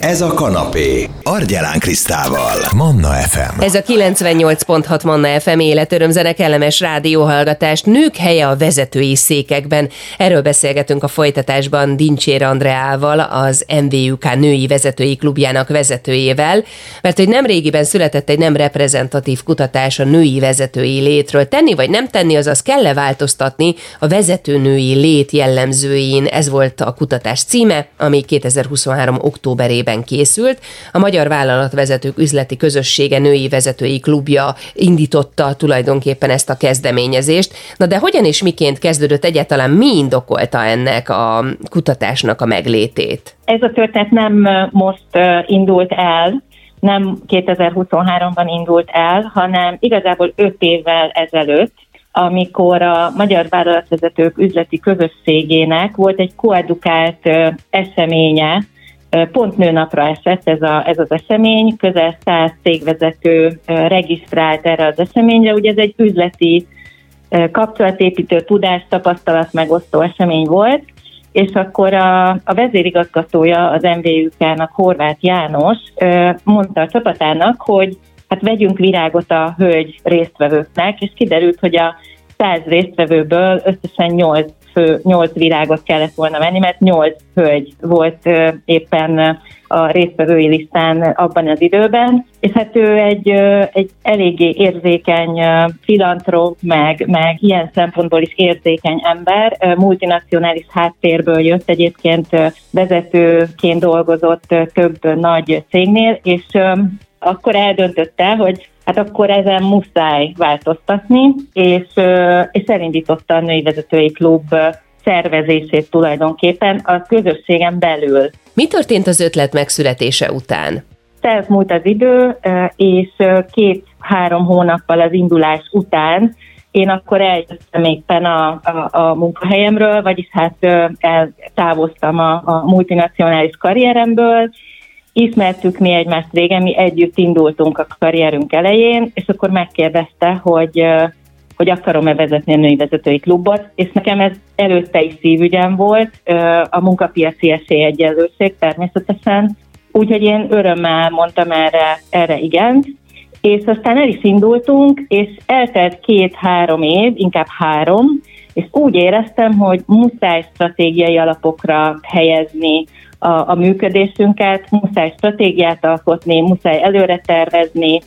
Ez a kanapé. Argyelán Krisztával. Manna FM. Ez a 98.6 Manna FM életörömzene kellemes rádióhallgatást. Nők helye a vezetői székekben. Erről beszélgetünk a folytatásban Dincsér Andreával, az MVUK női vezetői klubjának vezetőjével, mert hogy nem régiben született egy nem reprezentatív kutatás a női vezetői létről. Tenni vagy nem tenni, azaz kell-e változtatni a vezetőnői lét jellemzőin. Ez volt a kutatás címe, ami 2023. októberében évben készült. A Magyar Vállalatvezetők Üzleti Közössége Női Vezetői Klubja indította tulajdonképpen ezt a kezdeményezést. Na de hogyan és miként kezdődött egyáltalán, mi indokolta ennek a kutatásnak a meglétét? Ez a történet nem most indult el, nem 2023-ban indult el, hanem igazából öt évvel ezelőtt, amikor a Magyar Vállalatvezetők üzleti közösségének volt egy koedukált eseménye, Pont nőnapra esett ez, a, ez az esemény, közel száz cégvezető regisztrált erre az eseményre, ugye ez egy üzleti kapcsolatépítő tudás, tapasztalat megosztó esemény volt, és akkor a, a vezérigazgatója az MVUK-nak, Horváth János mondta a csapatának, hogy hát vegyünk virágot a hölgy résztvevőknek, és kiderült, hogy a száz résztvevőből összesen nyolc fő, nyolc virágot kellett volna menni, mert nyolc hölgy volt éppen a résztvevői listán abban az időben, és hát ő egy, egy eléggé érzékeny filantróp, meg, meg ilyen szempontból is érzékeny ember, multinacionális háttérből jött egyébként vezetőként dolgozott több nagy cégnél, és akkor eldöntötte, hogy hát akkor ezen muszáj változtatni, és, és elindította a női vezetői klub szervezését tulajdonképpen a közösségen belül. Mi történt az ötlet megszületése után? múlt az idő, és két-három hónappal az indulás után én akkor eljöttem éppen a, a, a munkahelyemről, vagyis hát eltávoztam a, a multinacionális karrieremből, ismertük mi egymást régen, mi együtt indultunk a karrierünk elején, és akkor megkérdezte, hogy hogy akarom-e vezetni a női vezetői klubot, és nekem ez előtte is szívügyem volt, a munkapiaci esélyegyenlőség természetesen, úgyhogy én örömmel mondtam erre, erre igent, és aztán el is indultunk, és eltelt két-három év, inkább három, és úgy éreztem, hogy muszáj stratégiai alapokra helyezni a, a működésünket, muszáj stratégiát alkotni, muszáj előre tervezni,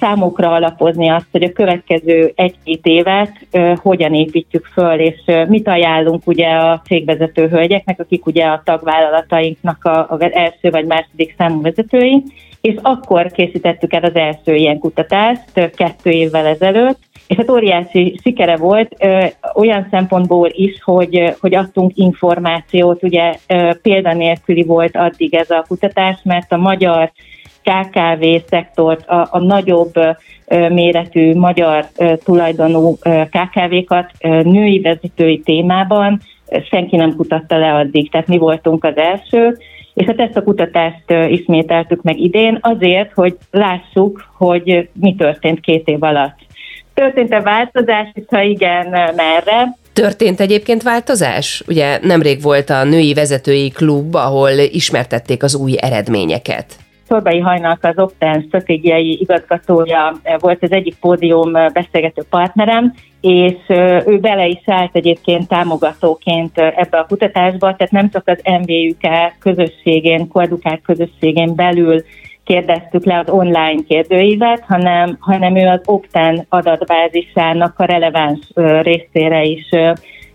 számokra alapozni azt, hogy a következő egy-két évet uh, hogyan építjük föl, és uh, mit ajánlunk ugye a cégvezető hölgyeknek, akik ugye a tagvállalatainknak a, a első vagy második számú vezetői, és akkor készítettük el az első ilyen kutatást kettő évvel ezelőtt, és hát óriási sikere volt ö, olyan szempontból is, hogy, hogy adtunk információt, ugye ö, példanélküli volt addig ez a kutatás, mert a magyar KKV szektort, a, a nagyobb méretű magyar tulajdonú KKV-kat női vezetői témában senki nem kutatta le addig, tehát mi voltunk az első, és hát ezt a kutatást ismételtük meg idén azért, hogy lássuk, hogy mi történt két év alatt. Történt-e változás, és ha igen, merre? Történt egyébként változás? Ugye nemrég volt a női vezetői klub, ahol ismertették az új eredményeket. Szorbai Hajnalk az Opten stratégiai igazgatója volt az egyik pódium beszélgető partnerem, és ő bele is állt egyébként támogatóként ebbe a kutatásba, tehát nem csak az MVUK közösségén, koedukált közösségén belül kérdeztük le az online kérdőívet, hanem, hanem ő az Opten adatbázisának a releváns részére is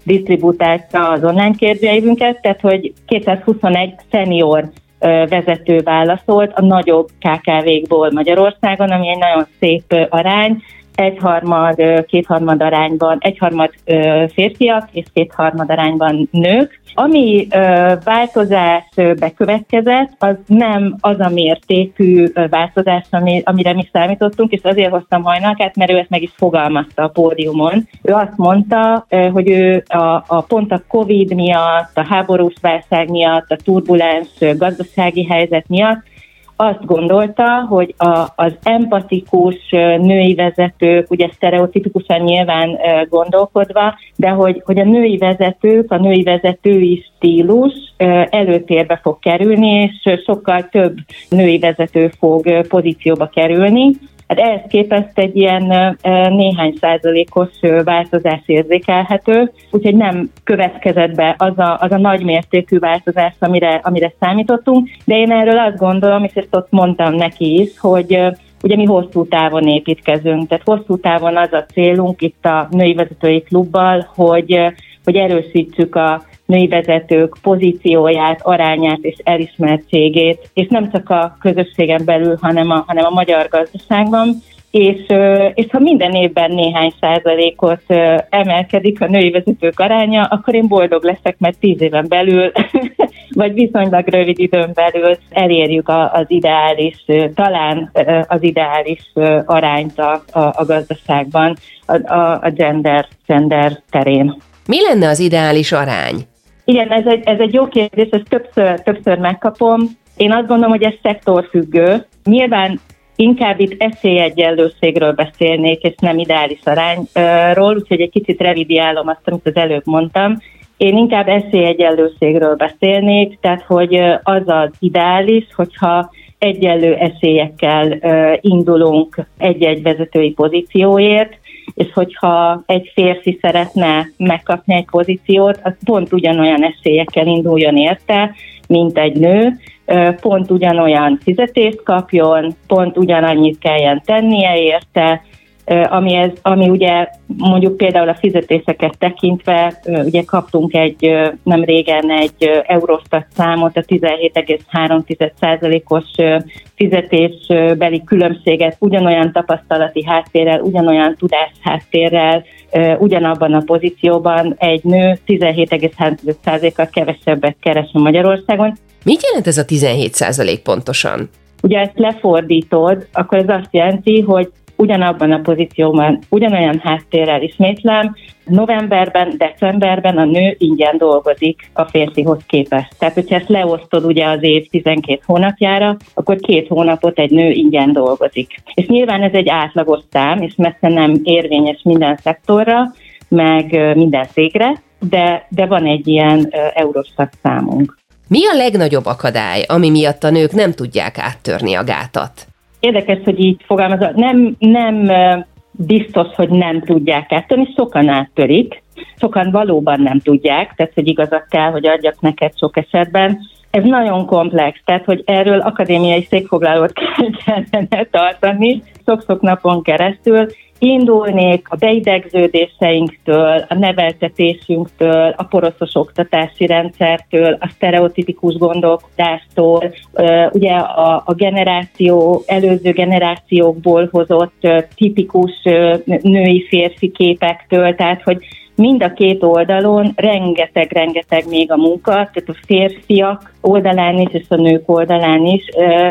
disztribútálta az online kérdőívünket, tehát hogy 221 senior vezető válaszolt a nagyobb KKV-kból Magyarországon, ami egy nagyon szép arány, egyharmad, kétharmad arányban, egyharmad férfiak és kétharmad arányban nők. Ami változás bekövetkezett, az nem az a mértékű változás, ami, amire mi számítottunk, és azért hoztam hajnalkát, mert ő ezt meg is fogalmazta a pódiumon. Ő azt mondta, hogy ő a, a pont a Covid miatt, a háborús válság miatt, a turbulens gazdasági helyzet miatt azt gondolta, hogy a, az empatikus női vezetők, ugye sztereotipikusan nyilván gondolkodva, de hogy, hogy a női vezetők, a női vezetői stílus előtérbe fog kerülni, és sokkal több női vezető fog pozícióba kerülni, Hát ehhez képest egy ilyen néhány százalékos változás érzékelhető, úgyhogy nem következett be az a, az a nagy változás, amire, amire számítottunk, de én erről azt gondolom, és ezt ott mondtam neki is, hogy ugye mi hosszú távon építkezünk, tehát hosszú távon az a célunk itt a női vezetői klubbal, hogy, hogy erősítsük a női vezetők pozícióját, arányát és elismertségét, és nem csak a közösségen belül, hanem a, hanem a magyar gazdaságban. És, és ha minden évben néhány százalékot emelkedik a női vezetők aránya, akkor én boldog leszek, mert tíz éven belül, vagy viszonylag rövid időn belül elérjük az ideális, talán az ideális arányt a, a, a gazdaságban, a, a, gender, gender terén. Mi lenne az ideális arány? Igen, ez egy, ez egy jó kérdés, ezt többször, többször megkapom. Én azt gondolom, hogy ez szektorfüggő. Nyilván inkább itt esélyegyenlőségről beszélnék, és nem ideális arányról, úgyhogy egy kicsit revidiálom azt, amit az előbb mondtam. Én inkább esélyegyenlőségről beszélnék, tehát hogy az az ideális, hogyha egyenlő esélyekkel indulunk egy-egy vezetői pozícióért, és hogyha egy férfi szeretne megkapni egy pozíciót, az pont ugyanolyan esélyekkel induljon érte, mint egy nő, pont ugyanolyan fizetést kapjon, pont ugyanannyit kelljen tennie érte, ami, ez, ami ugye mondjuk például a fizetéseket tekintve, ugye kaptunk egy nem régen egy Eurostat számot, a 17,3%-os fizetésbeli különbséget ugyanolyan tapasztalati háttérrel, ugyanolyan tudás háttérrel, ugyanabban a pozícióban egy nő 17,3%-kal kevesebbet keres Magyarországon. Mit jelent ez a 17% pontosan? Ugye ezt lefordítod, akkor ez azt jelenti, hogy ugyanabban a pozícióban, ugyanolyan háttérrel ismétlem, novemberben, decemberben a nő ingyen dolgozik a férfihoz képest. Tehát, hogyha ezt leosztod ugye az év 12 hónapjára, akkor két hónapot egy nő ingyen dolgozik. És nyilván ez egy átlagos szám, és messze nem érvényes minden szektorra, meg minden szégre, de, de van egy ilyen Eurostat számunk. Mi a legnagyobb akadály, ami miatt a nők nem tudják áttörni a gátat? Érdekes, hogy így fogalmazol. Nem, nem biztos, hogy nem tudják áttörni, sokan áttörik, sokan valóban nem tudják, tehát hogy igazat kell, hogy adjak neked sok esetben. Ez nagyon komplex, tehát hogy erről akadémiai székfoglalót kellene tartani sok-sok napon keresztül, Indulnék a beidegződéseinktől, a neveltetésünktől, a poroszos oktatási rendszertől, a sztereotipikus gondolkodástól, ugye a, a generáció, előző generációkból hozott tipikus női-férfi képektől, tehát hogy mind a két oldalon rengeteg-rengeteg még a munka, tehát a férfiak oldalán is, és a nők oldalán is.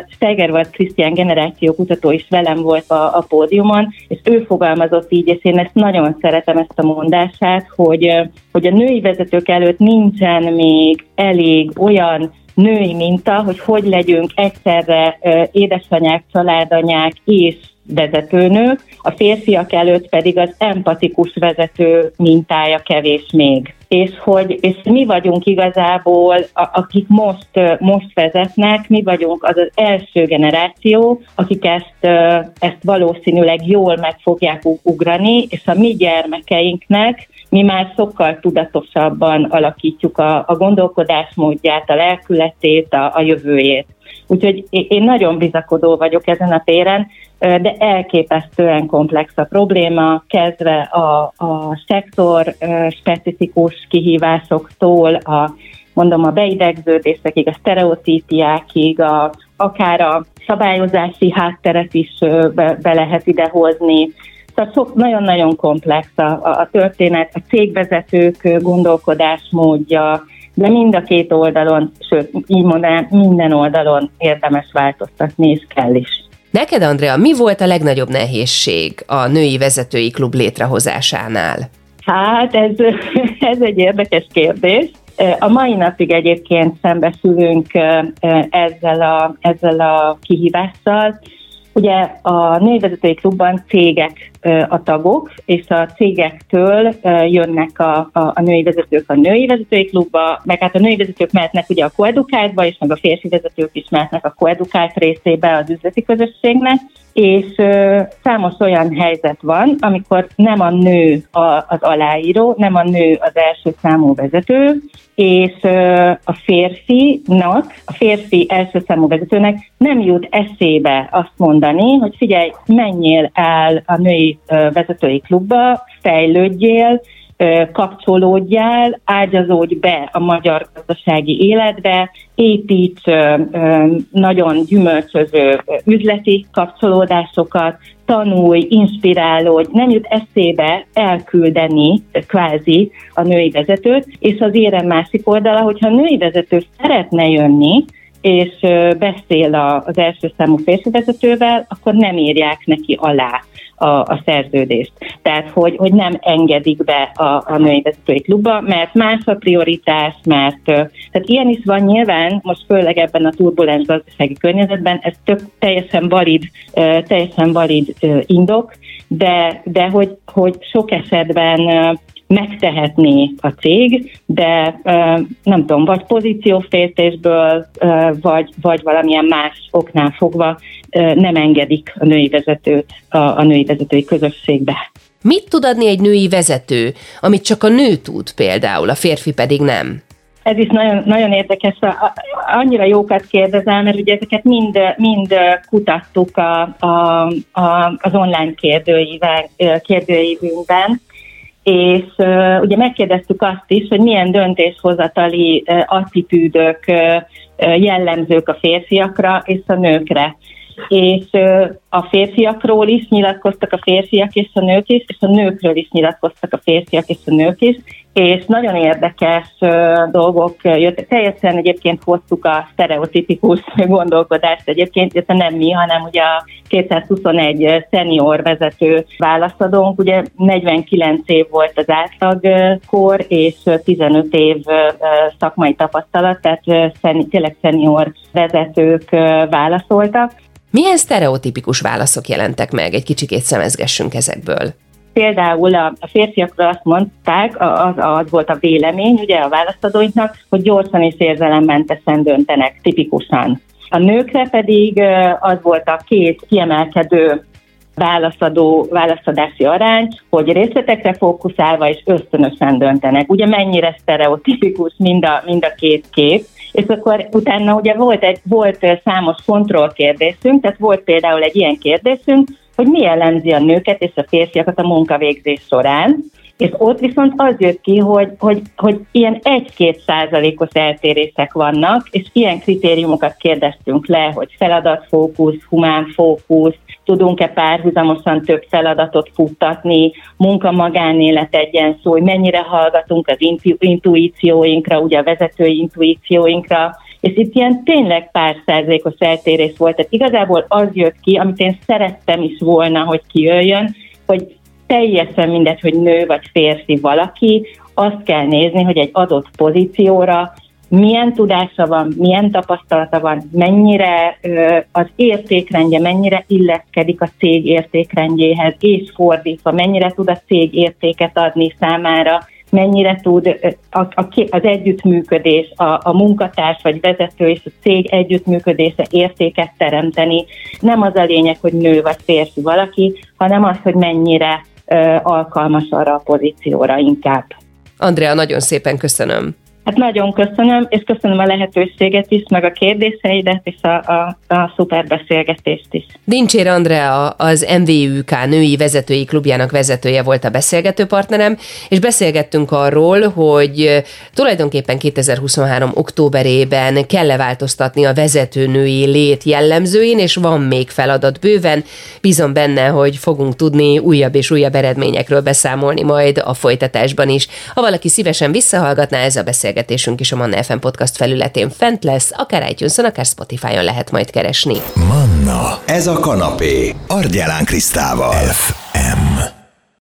Steigerwald Krisztián generációkutató is velem volt a, a pódiumon, és ő fogalmazott így, és én ezt nagyon szeretem ezt a mondását, hogy, hogy a női vezetők előtt nincsen még elég olyan női minta, hogy hogy legyünk egyszerre édesanyák, családanyák és vezetőnők, a férfiak előtt pedig az empatikus vezető mintája kevés még. És hogy és mi vagyunk igazából, akik most, most vezetnek, mi vagyunk az az első generáció, akik ezt, ezt valószínűleg jól meg fogják ugrani, és a mi gyermekeinknek mi már sokkal tudatosabban alakítjuk a, a gondolkodásmódját, a lelkületét, a, a jövőjét. Úgyhogy én nagyon bizakodó vagyok ezen a téren, de elképesztően komplex a probléma, kezdve a, a szektor specifikus kihívásoktól, a, mondom a beidegződésekig, a sztereotípiákig, a, akár a szabályozási hátteret is be, be lehet idehozni. Szóval sok, nagyon-nagyon komplex a, a, a történet, a cégvezetők gondolkodásmódja, de mind a két oldalon, sőt, így mondanám, minden oldalon érdemes változtatni, és kell is. Neked, Andrea, mi volt a legnagyobb nehézség a női vezetői klub létrehozásánál? Hát ez, ez egy érdekes kérdés. A mai napig egyébként szembesülünk ezzel a, ezzel a kihívással, Ugye a nővezetői klubban cégek a tagok, és a cégektől jönnek a, a, a női vezetők a női vezetői klubba, meg hát a női vezetők mehetnek ugye a koedukáltba, és meg a férfi vezetők is mehetnek a koedukált részébe az üzleti közösségnek, és ö, számos olyan helyzet van, amikor nem a nő a, az aláíró, nem a nő az első számú vezető, és ö, a férfinak, a férfi első számú vezetőnek nem jut eszébe azt mondani, hogy figyelj, menjél el a női ö, vezetői klubba, fejlődjél, kapcsolódjál, ágyazódj be a magyar gazdasági életbe, építs nagyon gyümölcsöző üzleti kapcsolódásokat, tanulj, inspirálódj, nem jut eszébe elküldeni kvázi a női vezetőt, és az érem másik oldala, hogyha a női vezető szeretne jönni, és beszél az első számú férfi vezetővel, akkor nem írják neki alá a, a szerződést. Tehát, hogy, hogy nem engedik be a, a női vezetői klubba, mert más a prioritás, mert tehát ilyen is van nyilván, most főleg ebben a turbulens gazdasági környezetben, ez tök teljesen valid, teljesen valid indok, de, de hogy, hogy sok esetben megtehetné a cég, de nem tudom, vagy pozícióféltésből, vagy, vagy valamilyen más oknál fogva nem engedik a női vezetőt a, a női vezetői közösségbe. Mit tud adni egy női vezető, amit csak a nő tud például, a férfi pedig nem? Ez is nagyon, nagyon érdekes, annyira jókat kérdezel, mert ugye ezeket mind, mind kutattuk a, a, a, az online kérdőívünkben, és uh, ugye megkérdeztük azt is, hogy milyen döntéshozatali uh, attitűdök uh, jellemzők a férfiakra és a nőkre. És a férfiakról is nyilatkoztak a férfiak és a nők is, és a nőkről is nyilatkoztak a férfiak és a nők is, és nagyon érdekes dolgok jöttek. Teljesen egyébként hoztuk a stereotipikus gondolkodást egyébként, illetve nem mi, hanem ugye a 221 szenior vezető válaszadónk, ugye 49 év volt az átlagkor, és 15 év szakmai tapasztalat, tehát tényleg szenior vezetők válaszoltak. Milyen sztereotipikus válaszok jelentek meg? Egy kicsikét szemezgessünk ezekből. Például a, a férfiakról azt mondták, az, az volt a vélemény ugye a választadóinknak, hogy gyorsan és érzelemmentesen döntenek tipikusan. A nőkre pedig az volt a két kiemelkedő válaszadó, válaszadási arány, hogy részletekre fókuszálva és ösztönösen döntenek. Ugye mennyire sztereotipikus mind a, mind a két kép, és akkor utána ugye volt, egy, volt számos kontrollkérdésünk, tehát volt például egy ilyen kérdésünk, hogy mi jellemzi a nőket és a férfiakat a munkavégzés során, és ott viszont az jött ki, hogy, hogy, hogy ilyen 1-2 százalékos eltérések vannak, és ilyen kritériumokat kérdeztünk le, hogy feladatfókusz, humánfókusz, tudunk-e párhuzamosan több feladatot futtatni, munka-magánélet egyensúly, mennyire hallgatunk az intu- intuícióinkra, ugye a vezetői intuícióinkra, és itt ilyen tényleg pár százalékos eltérés volt. Tehát igazából az jött ki, amit én szerettem is volna, hogy kijöjjön, hogy teljesen mindegy, hogy nő vagy férfi valaki, azt kell nézni, hogy egy adott pozícióra milyen tudása van, milyen tapasztalata van, mennyire az értékrendje, mennyire illeszkedik a cég értékrendjéhez, és fordítva, mennyire tud a cég értéket adni számára, mennyire tud a, a, az együttműködés, a, a munkatárs vagy vezető és a cég együttműködése értéket teremteni. Nem az a lényeg, hogy nő vagy férfi valaki, hanem az, hogy mennyire ö, alkalmas arra a pozícióra inkább. Andrea, nagyon szépen köszönöm. Hát nagyon köszönöm, és köszönöm a lehetőséget is, meg a kérdéseidet, és a, a, a szuper beszélgetést is. Dincsér Andrea, az MVUK női vezetői klubjának vezetője volt a beszélgető partnerem, és beszélgettünk arról, hogy tulajdonképpen 2023. októberében kell-e változtatni a vezetőnői lét jellemzőin, és van még feladat bőven. Bízom benne, hogy fogunk tudni újabb és újabb eredményekről beszámolni majd a folytatásban is. Ha valaki szívesen visszahallgatná, ez a beszélgetés beszélgetésünk is a Manna FM podcast felületén fent lesz, akár itunes akár Spotify-on lehet majd keresni. Manna, ez a kanapé, Argyelán Krisztával. F.